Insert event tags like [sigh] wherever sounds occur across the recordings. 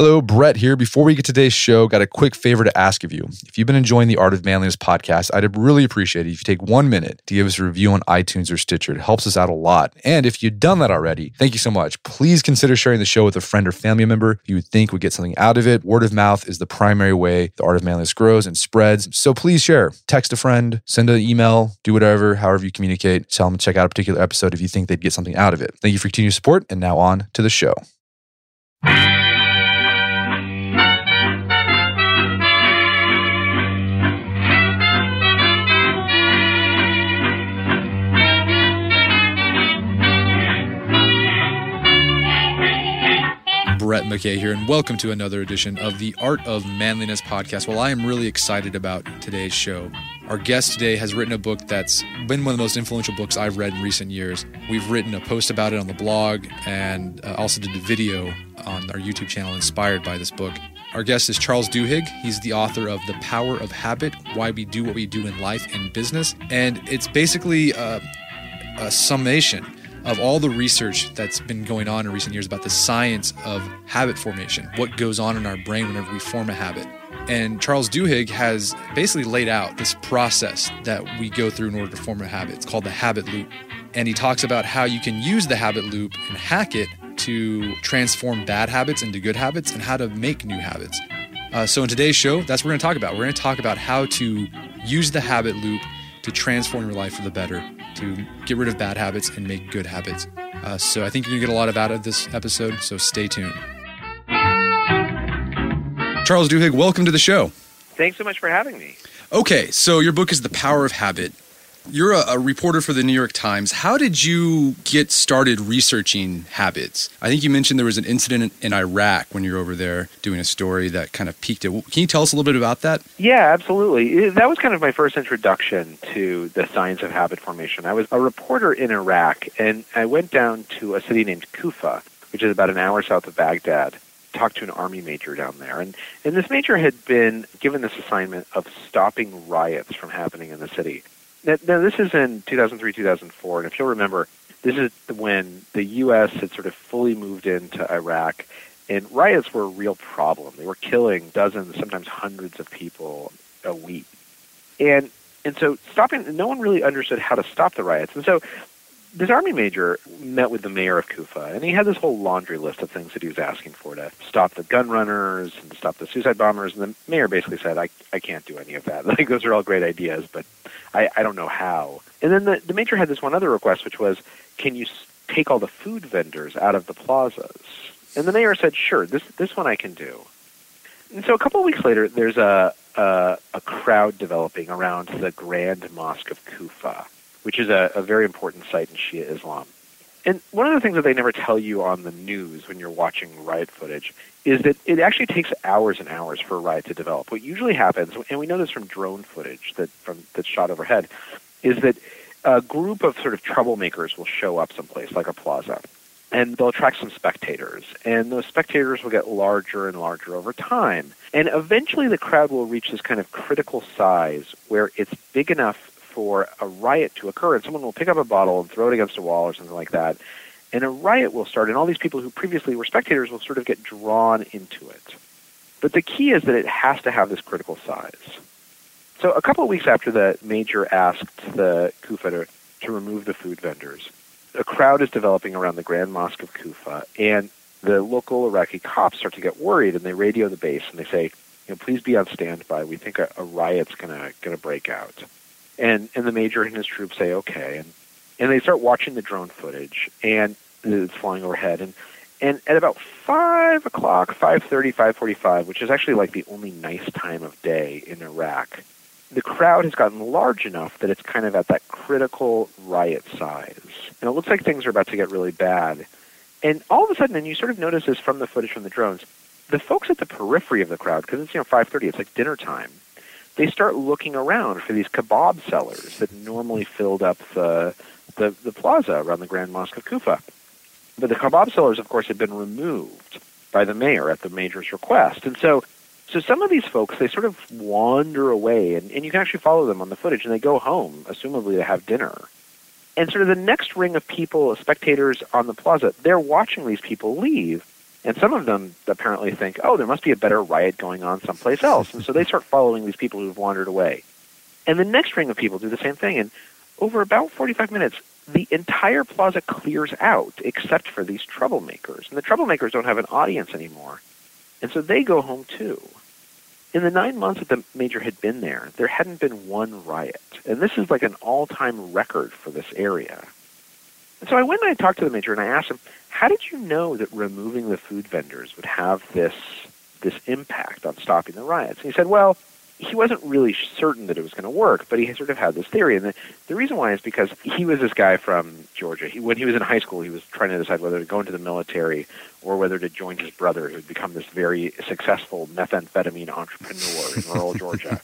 Hello, Brett here. Before we get to today's show, got a quick favor to ask of you. If you've been enjoying the Art of Manliness podcast, I'd really appreciate it if you take one minute to give us a review on iTunes or Stitcher. It helps us out a lot. And if you've done that already, thank you so much. Please consider sharing the show with a friend or family member you would think would get something out of it. Word of mouth is the primary way the Art of Manliness grows and spreads. So please share. Text a friend, send an email, do whatever, however you communicate. Tell them to check out a particular episode if you think they'd get something out of it. Thank you for your continued support. And now on to the show. Brett McKay here, and welcome to another edition of the Art of Manliness podcast. Well, I am really excited about today's show. Our guest today has written a book that's been one of the most influential books I've read in recent years. We've written a post about it on the blog and uh, also did a video on our YouTube channel inspired by this book. Our guest is Charles Duhigg. He's the author of The Power of Habit Why We Do What We Do in Life and Business. And it's basically a, a summation of all the research that's been going on in recent years about the science of habit formation, what goes on in our brain whenever we form a habit. And Charles Duhigg has basically laid out this process that we go through in order to form a habit. It's called the habit loop. And he talks about how you can use the habit loop and hack it to transform bad habits into good habits and how to make new habits. Uh, so, in today's show, that's what we're going to talk about. We're going to talk about how to use the habit loop to transform your life for the better, to get rid of bad habits and make good habits. Uh, so I think you're going to get a lot of out of this episode, so stay tuned. Charles Duhigg, welcome to the show. Thanks so much for having me. Okay, so your book is The Power of Habit. You're a, a, reporter for the New York Times. How did you get started researching habits? I think you mentioned there was an incident in Iraq when you were over there doing a story that kind of piqued it. Can you tell us a little bit about that? Yeah, absolutely. That was kind of my first introduction to the science of habit formation. I was a reporter in Iraq, and I went down to a city named Kufa, which is about an hour south of Baghdad talked to an army major down there and and this major had been given this assignment of stopping riots from happening in the city now, now, this is in 2003, 2004, and if you'll remember, this is when the U.S. had sort of fully moved into Iraq, and riots were a real problem. They were killing dozens, sometimes hundreds of people a week, and and so stopping, no one really understood how to stop the riots, and so this army major met with the mayor of Kufa, and he had this whole laundry list of things that he was asking for to stop the gun runners and stop the suicide bombers. And the mayor basically said, "I I can't do any of that. [laughs] Like those are all great ideas, but I I don't know how." And then the the major had this one other request, which was, "Can you take all the food vendors out of the plazas?" And the mayor said, "Sure, this this one I can do." And so a couple of weeks later, there's a a, a crowd developing around the Grand Mosque of Kufa which is a, a very important site in Shia Islam. And one of the things that they never tell you on the news when you're watching riot footage is that it actually takes hours and hours for a riot to develop. What usually happens, and we know this from drone footage that from that's shot overhead, is that a group of sort of troublemakers will show up someplace like a plaza, and they'll attract some spectators, and those spectators will get larger and larger over time, and eventually the crowd will reach this kind of critical size where it's big enough for a riot to occur, and someone will pick up a bottle and throw it against a wall or something like that, and a riot will start, and all these people who previously were spectators will sort of get drawn into it. But the key is that it has to have this critical size. So a couple of weeks after the major asked the Kufa to, to remove the food vendors, a crowd is developing around the Grand Mosque of Kufa, and the local Iraqi cops start to get worried and they radio the base and they say, you know, please be on standby. We think a, a riot's gonna gonna break out. And and the major and his troops say okay, and and they start watching the drone footage and it's flying overhead and and at about five o'clock, five thirty, five forty-five, which is actually like the only nice time of day in Iraq, the crowd has gotten large enough that it's kind of at that critical riot size, and it looks like things are about to get really bad. And all of a sudden, and you sort of notice this from the footage from the drones, the folks at the periphery of the crowd, because it's you know five thirty, it's like dinner time. They start looking around for these kebab sellers that normally filled up the the, the plaza around the Grand Mosque of Kufa. But the kebab sellers, of course, had been removed by the mayor at the mayor's request, and so so some of these folks they sort of wander away, and, and you can actually follow them on the footage, and they go home, assumably to have dinner. And sort of the next ring of people, spectators on the plaza, they're watching these people leave, and some of them apparently think, oh, there must be a better riot going on someplace else. And so they start following these people who've wandered away. And the next ring of people do the same thing. And over about 45 minutes, the entire plaza clears out except for these troublemakers. And the troublemakers don't have an audience anymore. And so they go home too. In the nine months that the major had been there, there hadn't been one riot. And this is like an all time record for this area. And so I went and I talked to the major and I asked him, how did you know that removing the food vendors would have this this impact on stopping the riots? And he said, well, he wasn't really certain that it was going to work, but he sort of had this theory. And the, the reason why is because he was this guy from Georgia. He, when he was in high school, he was trying to decide whether to go into the military or whether to join his brother, who had become this very successful methamphetamine entrepreneur in rural [laughs] Georgia.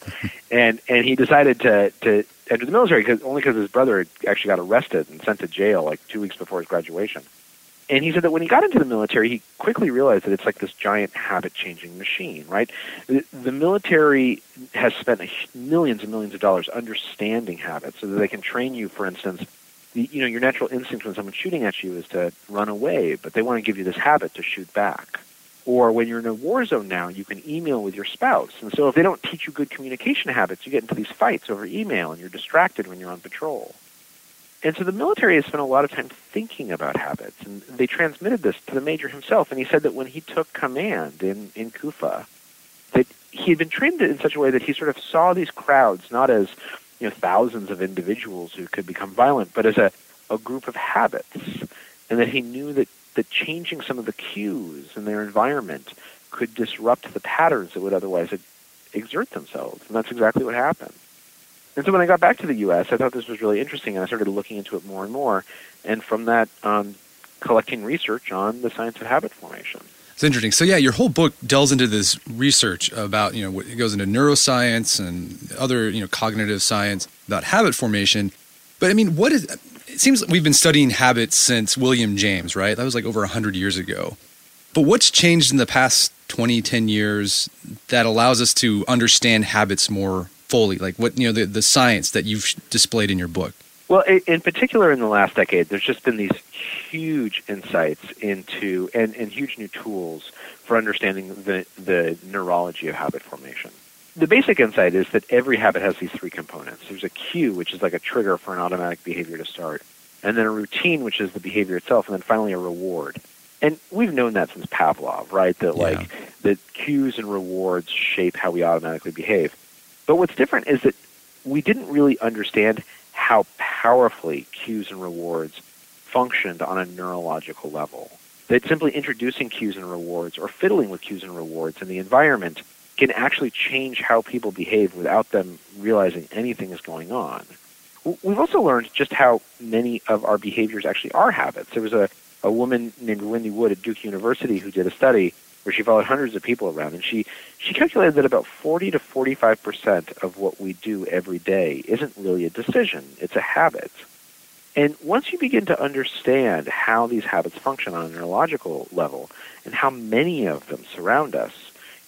And and he decided to to enter the military because only because his brother had actually got arrested and sent to jail like two weeks before his graduation. And he said that when he got into the military, he quickly realized that it's like this giant habit changing machine, right? The, the military has spent millions and millions of dollars understanding habits so that they can train you, for instance, you know, your natural instinct when someone's shooting at you is to run away, but they want to give you this habit to shoot back. Or when you're in a war zone now, you can email with your spouse. And so if they don't teach you good communication habits, you get into these fights over email and you're distracted when you're on patrol. And so the military has spent a lot of time thinking about habits, and they transmitted this to the major himself. And he said that when he took command in, in Kufa, that he had been trained in such a way that he sort of saw these crowds not as you know thousands of individuals who could become violent, but as a, a group of habits, and that he knew that that changing some of the cues in their environment could disrupt the patterns that would otherwise exert themselves, and that's exactly what happened. And so when I got back to the U.S., I thought this was really interesting, and I started looking into it more and more. And from that, um, collecting research on the science of habit formation. It's interesting. So yeah, your whole book delves into this research about you know it goes into neuroscience and other you know cognitive science about habit formation. But I mean, what is? It seems like we've been studying habits since William James, right? That was like over hundred years ago. But what's changed in the past 20, 10 years that allows us to understand habits more fully? Like what you know the the science that you've displayed in your book. Well, in particular, in the last decade, there's just been these huge insights into and, and huge new tools for understanding the the neurology of habit formation. The basic insight is that every habit has these three components. There's a cue, which is like a trigger for an automatic behavior to start, and then a routine, which is the behavior itself, and then finally a reward. And we've known that since Pavlov, right? That yeah. like that cues and rewards shape how we automatically behave. But what's different is that we didn't really understand how powerfully cues and rewards functioned on a neurological level. That simply introducing cues and rewards or fiddling with cues and rewards in the environment can actually change how people behave without them realizing anything is going on. We've also learned just how many of our behaviors actually are habits. There was a, a woman named Wendy Wood at Duke University who did a study where she followed hundreds of people around, and she she calculated that about 40 to 45 percent of what we do every day isn't really a decision; it's a habit. And once you begin to understand how these habits function on a neurological level and how many of them surround us,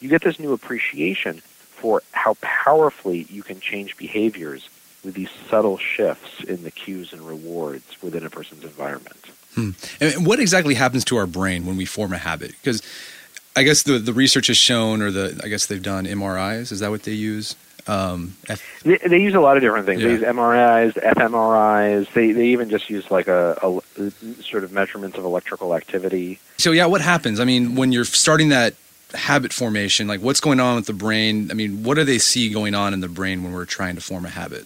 you get this new appreciation for how powerfully you can change behaviors with these subtle shifts in the cues and rewards within a person's environment. Hmm. And what exactly happens to our brain when we form a habit? Because I guess the the research has shown, or the I guess they've done MRIs. Is that what they use? Um, F- They, they use a lot of different things. Yeah. They use MRIs, fMRIs. They they even just use like a, a sort of measurements of electrical activity. so yeah, what happens? I mean, when you're starting that habit formation, like what's going on with the brain? I mean, what do they see going on in the brain when we're trying to form a habit?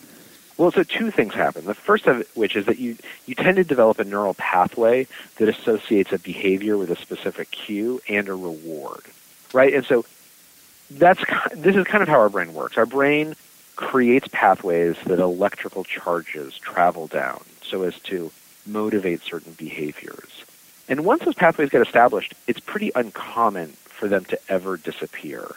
Well, so two things happen. The first of which is that you you tend to develop a neural pathway that associates a behavior with a specific cue and a reward, right? And so that's this is kind of how our brain works. Our brain creates pathways that electrical charges travel down so as to motivate certain behaviors. And once those pathways get established, it's pretty uncommon for them to ever disappear.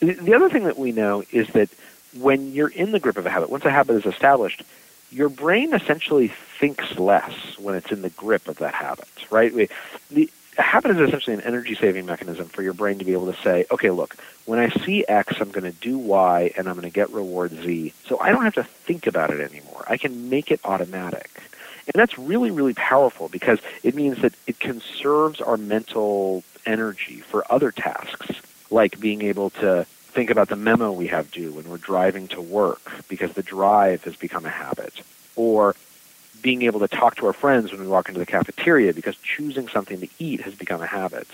The the other thing that we know is that when you're in the grip of a habit, once a habit is established, your brain essentially thinks less when it's in the grip of that habit, right? We, the, a habit is essentially an energy saving mechanism for your brain to be able to say, okay, look, when I see X, I'm going to do Y and I'm going to get reward Z. So I don't have to think about it anymore. I can make it automatic. And that's really, really powerful because it means that it conserves our mental energy for other tasks, like being able to think about the memo we have due when we're driving to work because the drive has become a habit, or being able to talk to our friends when we walk into the cafeteria because choosing something to eat has become a habit.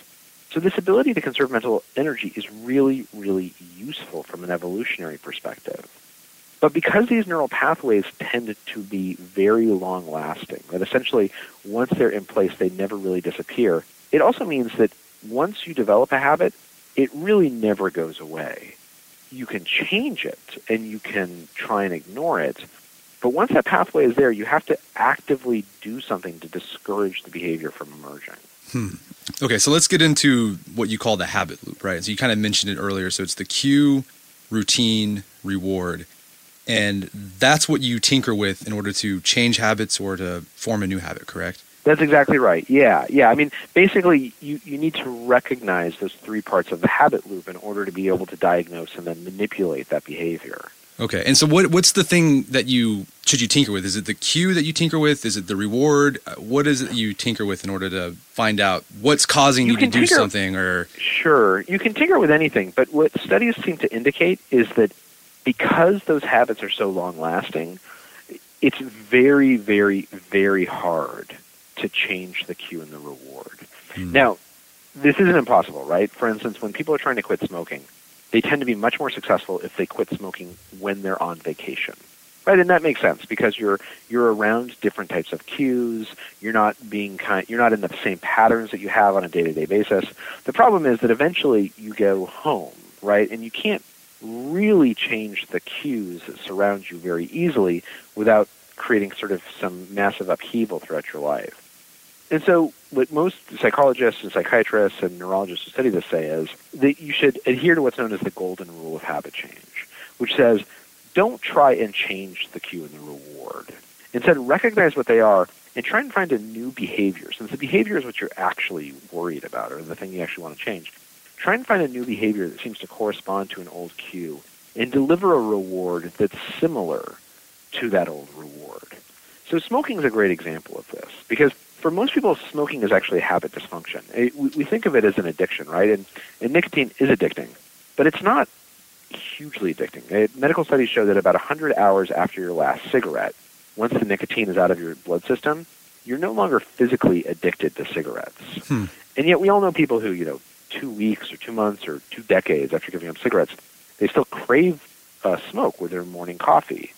So this ability to conserve mental energy is really, really useful from an evolutionary perspective. But because these neural pathways tend to be very long lasting, that essentially once they're in place, they never really disappear, it also means that once you develop a habit, it really never goes away. You can change it and you can try and ignore it. But once that pathway is there, you have to actively do something to discourage the behavior from emerging. Hmm. Okay, so let's get into what you call the habit loop, right? So you kind of mentioned it earlier. So it's the cue, routine, reward. And that's what you tinker with in order to change habits or to form a new habit, correct? That's exactly right. Yeah, yeah. I mean, basically, you, you need to recognize those three parts of the habit loop in order to be able to diagnose and then manipulate that behavior. Okay. And so what what's the thing that you should you tinker with? Is it the cue that you tinker with? Is it the reward? Uh, What is it you tinker with in order to find out what's causing you, You to can do tinker- something or Sure, you can tinker with anything, but what studies seem to indicate is that because those habits are so long lasting, it's very, very, very hard to change the cue and the reward. Hmm. Now, this isn't impossible, right? For instance, when people are trying to quit smoking, they tend to be much more successful if they quit smoking when they're on vacation. Right, and that makes sense because you're you're around different types of cues. You're not being kind. You're not in the same patterns that you have on a day-to-day basis. The problem is that eventually you go home, right, and you can't really change the cues that surround you very easily without creating sort of some massive upheaval throughout your life. And so, what most psychologists and psychiatrists and neurologists who study this say is that you should adhere to what's known as the golden rule of habit change, which says don't try and change the cue and the reward. Instead, recognize what they are and try and find a new behavior. Since the behavior is what you're actually worried about or the thing you actually want to change, try and find a new behavior that seems to correspond to an old cue and deliver a reward that's similar to that old reward. So smoking is a great example of this because for most people, smoking is actually a habit dysfunction. It, we, we think of it as an addiction, right? And, and nicotine is addicting, but it's not hugely addicting. Uh, medical studies show that about 100 hours after your last cigarette, once the nicotine is out of your blood system, you're no longer physically addicted to cigarettes. Hmm. And yet we all know people who, you know, two weeks or two months or two decades after giving up cigarettes, they still crave uh, smoke with their morning coffee.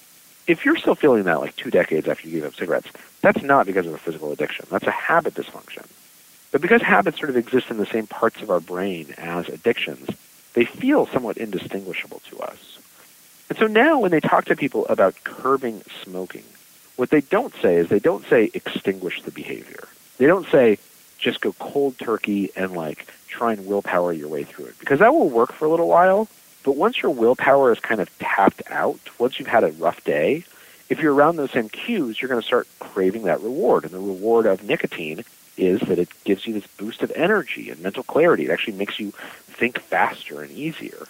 If you're still feeling that like two decades after you gave up cigarettes, that's not because of a physical addiction. That's a habit dysfunction. But because habits sort of exist in the same parts of our brain as addictions, they feel somewhat indistinguishable to us. And so now when they talk to people about curbing smoking, what they don't say is they don't say extinguish the behavior. They don't say just go cold turkey and like try and willpower your way through it because that will work for a little while. But once your willpower is kind of tapped out, once you've had a rough day, if you're around those same cues, you're going to start craving that reward. And the reward of nicotine is that it gives you this boost of energy and mental clarity. It actually makes you think faster and easier.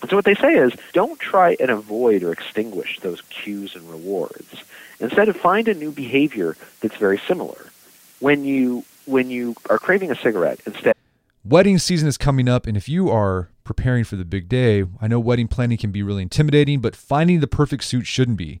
And so what they say is don't try and avoid or extinguish those cues and rewards. Instead, find a new behavior that's very similar. When you when you are craving a cigarette, instead Wedding season is coming up, and if you are preparing for the big day, I know wedding planning can be really intimidating, but finding the perfect suit shouldn't be.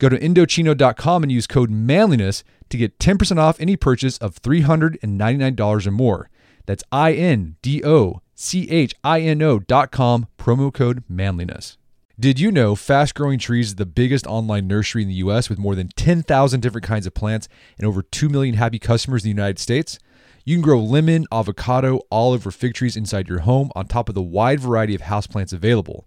Go to Indochino.com and use code manliness to get 10% off any purchase of $399 or more. That's I N D O C H I N O.com, promo code manliness. Did you know Fast Growing Trees is the biggest online nursery in the US with more than 10,000 different kinds of plants and over 2 million happy customers in the United States? You can grow lemon, avocado, olive, or fig trees inside your home on top of the wide variety of houseplants available.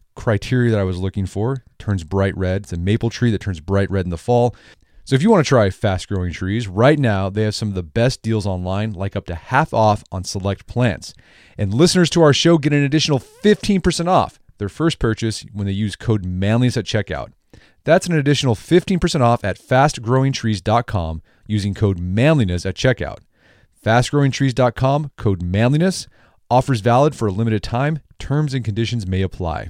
criteria that I was looking for. Turns bright red. It's a maple tree that turns bright red in the fall. So if you want to try fast growing trees, right now they have some of the best deals online, like up to half off on select plants. And listeners to our show get an additional 15% off their first purchase when they use code manliness at checkout. That's an additional 15% off at fastgrowingtrees.com using code manliness at checkout. Fastgrowingtrees.com, code manliness. Offers valid for a limited time. Terms and conditions may apply.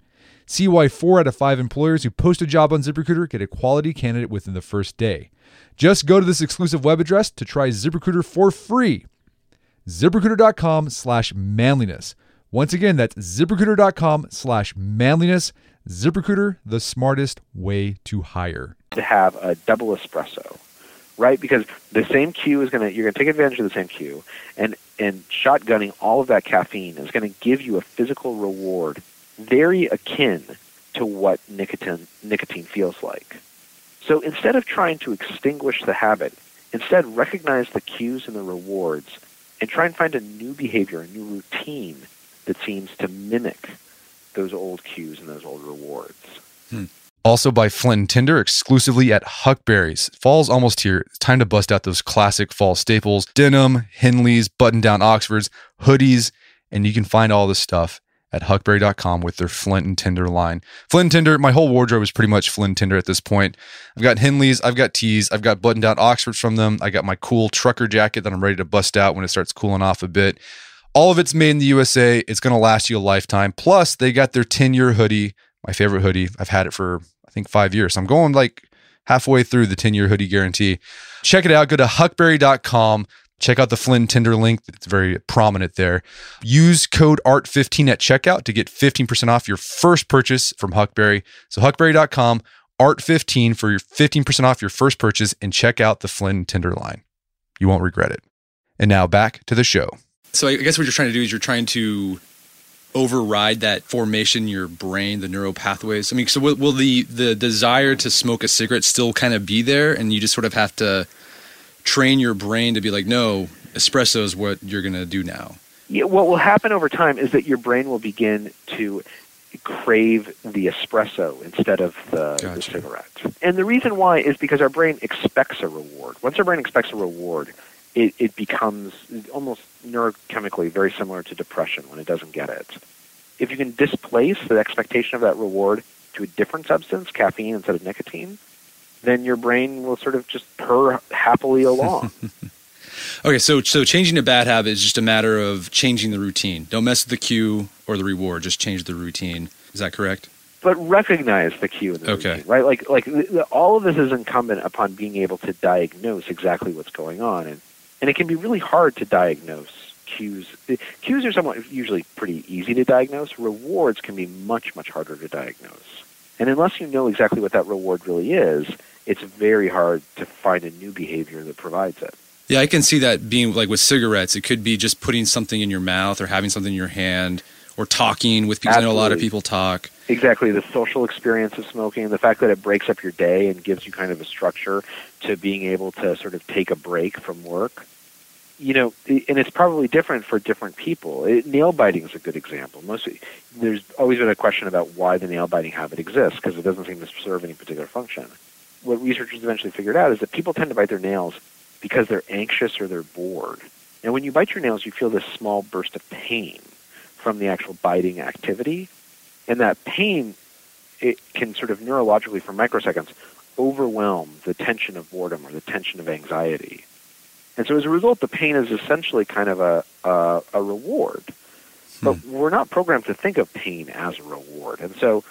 See why four out of five employers who post a job on ZipRecruiter get a quality candidate within the first day. Just go to this exclusive web address to try ZipRecruiter for free. ZipRecruiter.com slash manliness. Once again, that's ziprecruiter.com slash manliness. ZipRecruiter, the smartest way to hire. To have a double espresso, right? Because the same cue is gonna you're gonna take advantage of the same cue, and and shotgunning all of that caffeine is gonna give you a physical reward very akin to what nicotine nicotine feels like. So instead of trying to extinguish the habit, instead recognize the cues and the rewards and try and find a new behavior, a new routine that seems to mimic those old cues and those old rewards. Hmm. Also by Flint and Tinder, exclusively at Huckberry's. Fall's almost here. It's time to bust out those classic fall staples denim, Henleys, button down Oxfords, hoodies, and you can find all this stuff at huckberry.com with their Flint and Tinder line. Flint and Tinder, my whole wardrobe is pretty much Flint and Tinder at this point. I've got Henleys, I've got tees, I've got button down Oxfords from them. I got my cool trucker jacket that I'm ready to bust out when it starts cooling off a bit. All of it's made in the USA. It's going to last you a lifetime. Plus, they got their 10 year hoodie, my favorite hoodie. I've had it for, I think, five years. So I'm going like halfway through the 10 year hoodie guarantee. Check it out. Go to huckberry.com. Check out the Flynn Tinder link. It's very prominent there. Use code ART15 at checkout to get 15% off your first purchase from Huckberry. So huckberry.com, ART15 for your 15% off your first purchase and check out the Flynn Tinder line. You won't regret it. And now back to the show. So I guess what you're trying to do is you're trying to override that formation in your brain, the neural pathways. I mean, so will, will the the desire to smoke a cigarette still kind of be there, and you just sort of have to train your brain to be like, no, espresso is what you're going to do now. Yeah, what will happen over time is that your brain will begin to crave the espresso instead of the, gotcha. the cigarette. And the reason why is because our brain expects a reward. Once our brain expects a reward, it, it becomes almost neurochemically very similar to depression when it doesn't get it. If you can displace the expectation of that reward to a different substance, caffeine instead of nicotine, then your brain will sort of just purr happily along. [laughs] okay, so so changing a bad habit is just a matter of changing the routine. Don't mess with the cue or the reward. Just change the routine. Is that correct? But recognize the cue in the okay. routine, right? Like like the, the, all of this is incumbent upon being able to diagnose exactly what's going on, and and it can be really hard to diagnose cues. Cues are somewhat usually pretty easy to diagnose. Rewards can be much much harder to diagnose, and unless you know exactly what that reward really is, it's very hard to find a new behavior that provides it. Yeah, I can see that being like with cigarettes. It could be just putting something in your mouth or having something in your hand or talking with people. Absolutely. I know a lot of people talk. Exactly. The social experience of smoking, the fact that it breaks up your day and gives you kind of a structure to being able to sort of take a break from work. You know, and it's probably different for different people. It, nail biting is a good example. Most there's always been a question about why the nail biting habit exists because it doesn't seem to serve any particular function what researchers eventually figured out is that people tend to bite their nails because they're anxious or they're bored. And when you bite your nails, you feel this small burst of pain from the actual biting activity. And that pain, it can sort of neurologically, for microseconds, overwhelm the tension of boredom or the tension of anxiety. And so as a result, the pain is essentially kind of a, a, a reward. But hmm. we're not programmed to think of pain as a reward. And so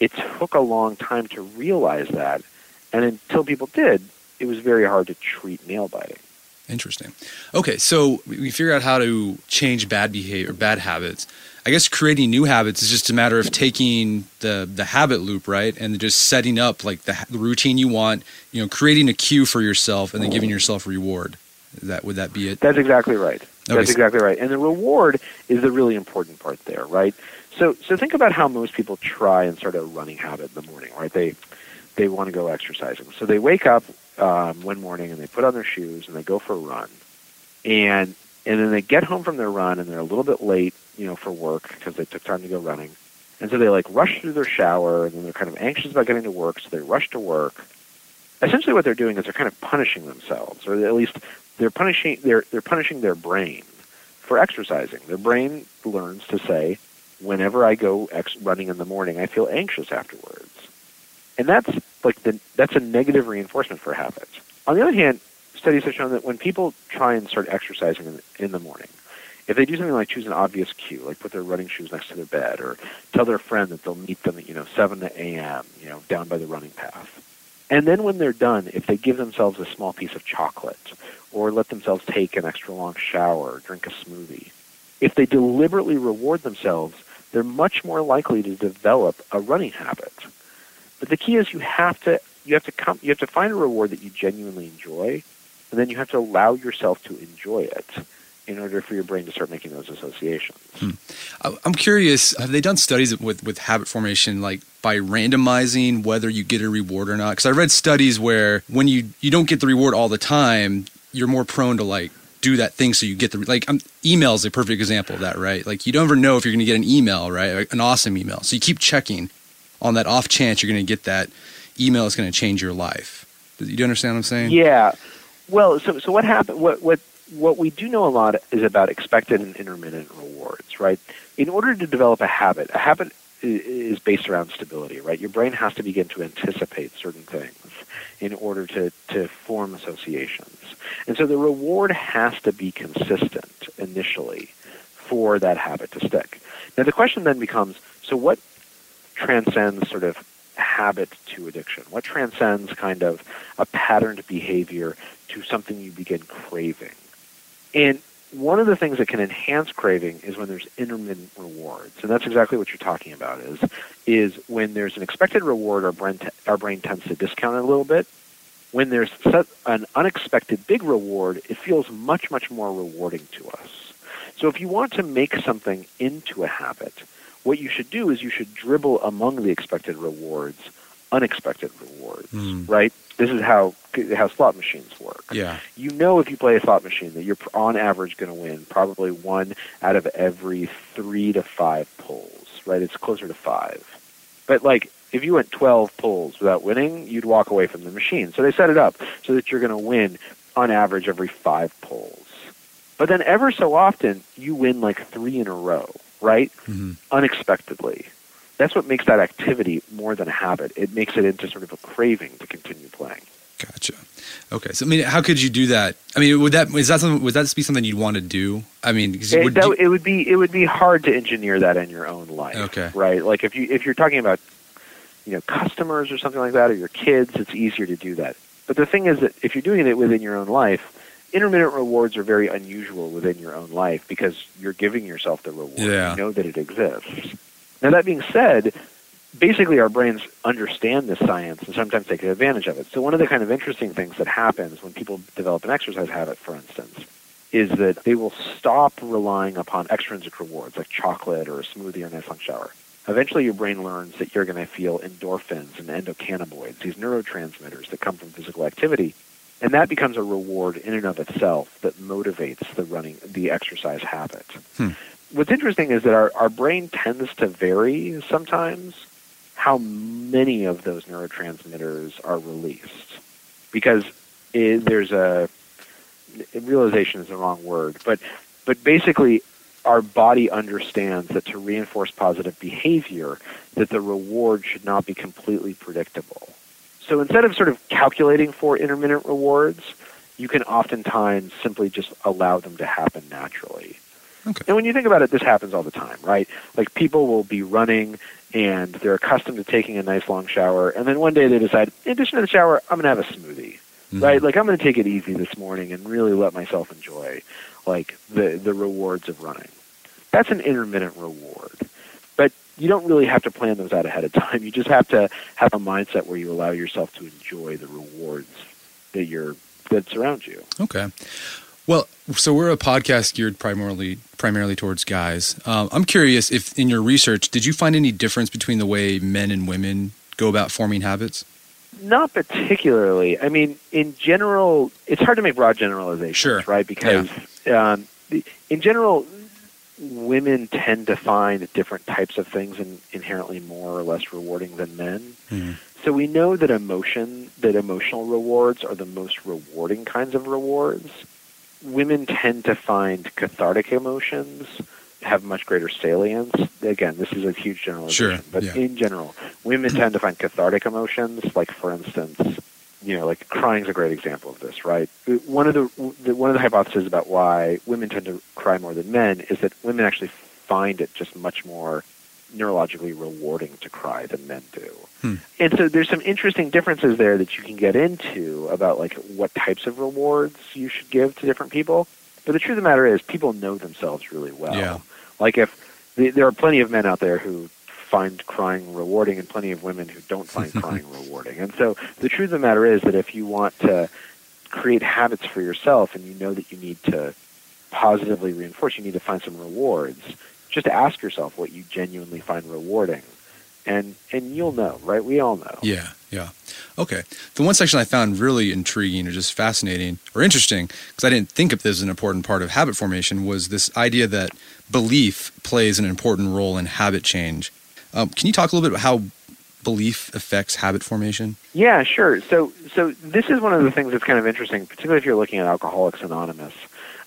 it took a long time to realize that and until people did, it was very hard to treat nail biting. Interesting. Okay, so we figure out how to change bad behavior, bad habits. I guess creating new habits is just a matter of taking the the habit loop, right, and just setting up like the, the routine you want. You know, creating a cue for yourself, and then giving yourself reward. Is that would that be it? That's exactly right. Okay. That's exactly right. And the reward is the really important part there, right? So so think about how most people try and start a running habit in the morning, right? They they want to go exercising. So they wake up um, one morning and they put on their shoes and they go for a run, and and then they get home from their run and they're a little bit late, you know, for work because they took time to go running, and so they like rush through their shower and then they're kind of anxious about getting to work, so they rush to work. Essentially, what they're doing is they're kind of punishing themselves, or at least they're punishing they're they're punishing their brain for exercising. Their brain learns to say, whenever I go ex- running in the morning, I feel anxious afterwards. And that's like the that's a negative reinforcement for habits. On the other hand, studies have shown that when people try and start exercising in in the morning, if they do something like choose an obvious cue, like put their running shoes next to their bed, or tell their friend that they'll meet them at you know 7 a.m. you know down by the running path, and then when they're done, if they give themselves a small piece of chocolate, or let themselves take an extra long shower, or drink a smoothie, if they deliberately reward themselves, they're much more likely to develop a running habit. But the key is you have to you have to come you have to find a reward that you genuinely enjoy, and then you have to allow yourself to enjoy it in order for your brain to start making those associations. Hmm. I'm curious, have they done studies with, with habit formation like by randomizing whether you get a reward or not? Because I read studies where when you, you don't get the reward all the time, you're more prone to like do that thing so you get the like um, email is a perfect example of that right like you don't ever know if you're going to get an email right an awesome email so you keep checking on that off chance you're going to get that email that's going to change your life. Do you understand what I'm saying? Yeah. Well, so so what happened? What what what we do know a lot is about expected and intermittent rewards, right? In order to develop a habit, a habit is based around stability, right? Your brain has to begin to anticipate certain things in order to, to form associations. And so the reward has to be consistent initially for that habit to stick. Now the question then becomes, so what transcends sort of habit to addiction? What transcends kind of a patterned behavior to something you begin craving? And one of the things that can enhance craving is when there's intermittent rewards, and that's exactly what you're talking about. Is is when there's an expected reward, our brain our brain tends to discount it a little bit. When there's an unexpected big reward, it feels much much more rewarding to us. So if you want to make something into a habit, what you should do is you should dribble among the expected rewards unexpected rewards, mm. right? This is how how slot machines work. Yeah. You know if you play a slot machine that you're on average going to win probably one out of every 3 to 5 pulls, right? It's closer to 5. But like if you went 12 pulls without winning, you'd walk away from the machine. So they set it up so that you're going to win on average every 5 pulls. But then ever so often you win like 3 in a row, right? Mm-hmm. Unexpectedly that's what makes that activity more than a habit. It makes it into sort of a craving to continue playing. Gotcha. Okay, so I mean, how could you do that? I mean, would that is that something, would that be something you'd want to do? I mean, it, would, that, you, it would be it would be hard to engineer that in your own life. Okay, right? Like if you if you're talking about you know customers or something like that, or your kids, it's easier to do that. But the thing is that if you're doing it within your own life, intermittent rewards are very unusual within your own life because you're giving yourself the reward. Yeah. You know that it exists. Now, that being said, basically our brains understand this science and sometimes take advantage of it. So one of the kind of interesting things that happens when people develop an exercise habit, for instance, is that they will stop relying upon extrinsic rewards like chocolate or a smoothie or a nice long shower. Eventually your brain learns that you're going to feel endorphins and endocannabinoids, these neurotransmitters that come from physical activity. And that becomes a reward in and of itself that motivates the running, the exercise habit. Hmm. What's interesting is that our, our brain tends to vary sometimes how many of those neurotransmitters are released. Because it, there's a realization is the wrong word but but basically our body understands that to reinforce positive behavior that the reward should not be completely predictable so instead of sort of calculating for intermittent rewards you can oftentimes simply just allow them to happen naturally Okay. And when you think about it, this happens all the time, right? Like people will be running and they're accustomed to taking a nice long shower, and then one day they decide, in addition to the shower, I'm going to have a smoothie, mm-hmm. right? Like I'm going to take it easy this morning and really let myself enjoy like the the rewards of running. That's an intermittent reward, you don't really have to plan those out ahead of time. [laughs] You just have to have a mindset where you allow yourself to enjoy the rewards that you're that surround you. Okay. Well, so we're a podcast geared primarily primarily towards guys. Um, I'm curious if in your research, did you find any difference between the way men and women go about forming habits? Not particularly. I mean, in general, it's hard to make broad generalizations, sure. right? Because yeah. um, in general, women tend to find different types of things in, inherently more or less rewarding than men. Mm. So we know that emotion, that emotional rewards are the most rewarding kinds of rewards women tend to find cathartic emotions have much greater salience. Again, this is a huge generalization, sure, but yeah. in general, women tend to find cathartic emotions, like for instance, you know, like crying is a great example of this, right? One of the, the one of the hypotheses about why women tend to cry more than men is that women actually find it just much more neurologically rewarding to cry than men do. Hmm. And so there's some interesting differences there that you can get into about like what types of rewards you should give to different people. But the truth of the matter is people know themselves really well. Yeah. Like if there are plenty of men out there who find crying rewarding and plenty of women who don't find [laughs] crying rewarding. And so the truth of the matter is that if you want to create habits for yourself and you know that you need to positively reinforce, you need to find some rewards, just ask yourself what you genuinely find rewarding. And and you'll know right? We all know. Yeah yeah. Okay. The one section i found really intriguing or just fascinating or interesting because i didn't think of this as an important part of habit formation was this idea that belief plays an important role in habit change um, can you talk a little bit about how belief affects habit formation? Yeah, sure. So, so this is one of the things that's kind of interesting, particularly if you're looking at Alcoholics Anonymous.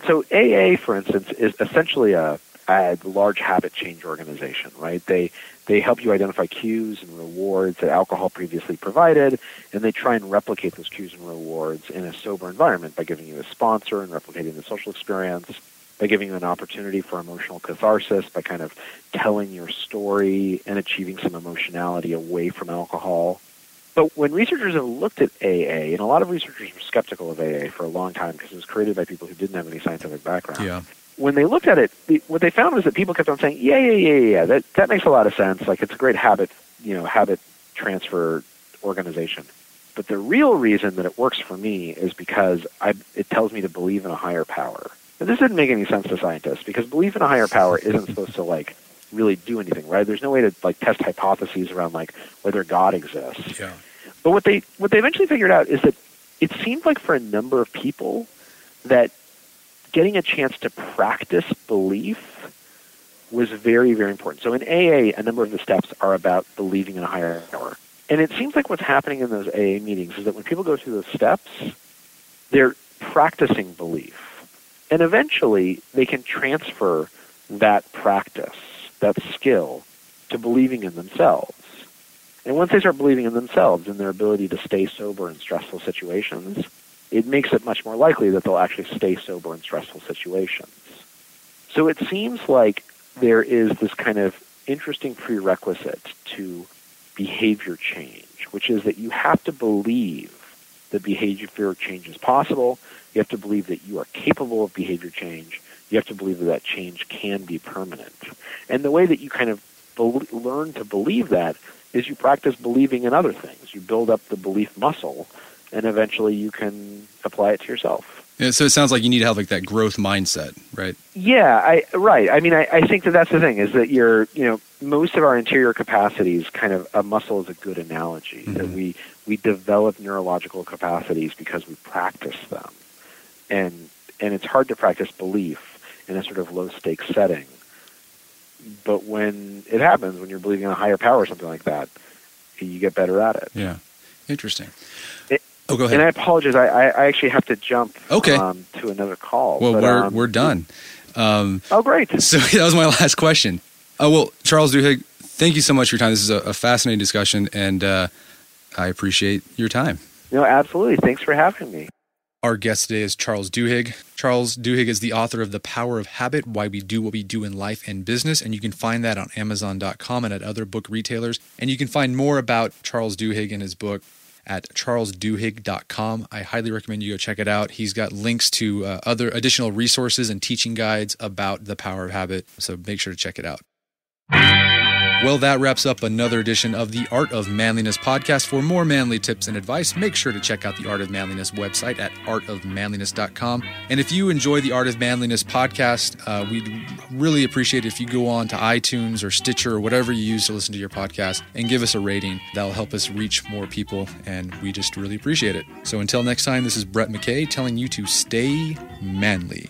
So, AA, for instance, is essentially a, a large habit change organization, right? They they help you identify cues and rewards that alcohol previously provided, and they try and replicate those cues and rewards in a sober environment by giving you a sponsor and replicating the social experience, by giving you an opportunity for emotional catharsis, by kind of telling your story and achieving some emotionality away from alcohol. But when researchers have looked at AA, and a lot of researchers were skeptical of AA for a long time because it was created by people who didn't have any scientific background. Yeah. When they looked at it, what they found was that people kept on saying, "Yeah, yeah, yeah, yeah, yeah. That that makes a lot of sense. Like it's a great habit, you know, habit transfer organization." But the real reason that it works for me is because I, it tells me to believe in a higher power. And this didn't make any sense to scientists because belief in a higher power isn't supposed to like really do anything, right? There's no way to like test hypotheses around like whether God exists. Yeah. But what they what they eventually figured out is that it seemed like for a number of people that getting a chance to practice belief was very very important. So in AA, a number of the steps are about believing in a higher power. And it seems like what's happening in those AA meetings is that when people go through those steps, they're practicing belief. And eventually they can transfer that practice, that skill, to believing in themselves. And once they start believing in themselves and their ability to stay sober in stressful situations, it makes it much more likely that they'll actually stay sober in stressful situations. So it seems like there is this kind of interesting prerequisite to behavior change, which is that you have to believe that behavior change is possible. You have to believe that you are capable of behavior change. You have to believe that that change can be permanent. And the way that you kind of be- learn to believe that is you practice believing in other things. You build up the belief muscle, and eventually you can apply it to yourself. Yeah, so it sounds like you need to have like that growth mindset, right? Yeah, I right. I mean, I, I think that that's the thing is that you're, you know, most of our interior capacities, kind of a muscle is a good analogy mm-hmm. that we we develop neurological capacities because we practice them, and and it's hard to practice belief in a sort of low stakes setting. But when it happens, when you're believing in a higher power or something like that, you get better at it. Yeah, interesting. It, oh, go ahead. And I apologize. I, I actually have to jump. Okay. Um, to another call. Well, but, we're um, we're done. Um, oh, great. So [laughs] that was my last question. Oh well, Charles Duhigg, thank you so much for your time. This is a, a fascinating discussion, and uh, I appreciate your time. No, absolutely. Thanks for having me. Our guest today is Charles Duhigg. Charles Duhigg is the author of The Power of Habit Why We Do What We Do in Life and Business. And you can find that on Amazon.com and at other book retailers. And you can find more about Charles Duhigg and his book at charlesduhigg.com. I highly recommend you go check it out. He's got links to uh, other additional resources and teaching guides about the power of habit. So make sure to check it out. Well, that wraps up another edition of the Art of Manliness podcast. For more manly tips and advice, make sure to check out the Art of Manliness website at artofmanliness.com. And if you enjoy the Art of Manliness podcast, uh, we'd really appreciate it if you go on to iTunes or Stitcher or whatever you use to listen to your podcast and give us a rating. That'll help us reach more people, and we just really appreciate it. So until next time, this is Brett McKay telling you to stay manly.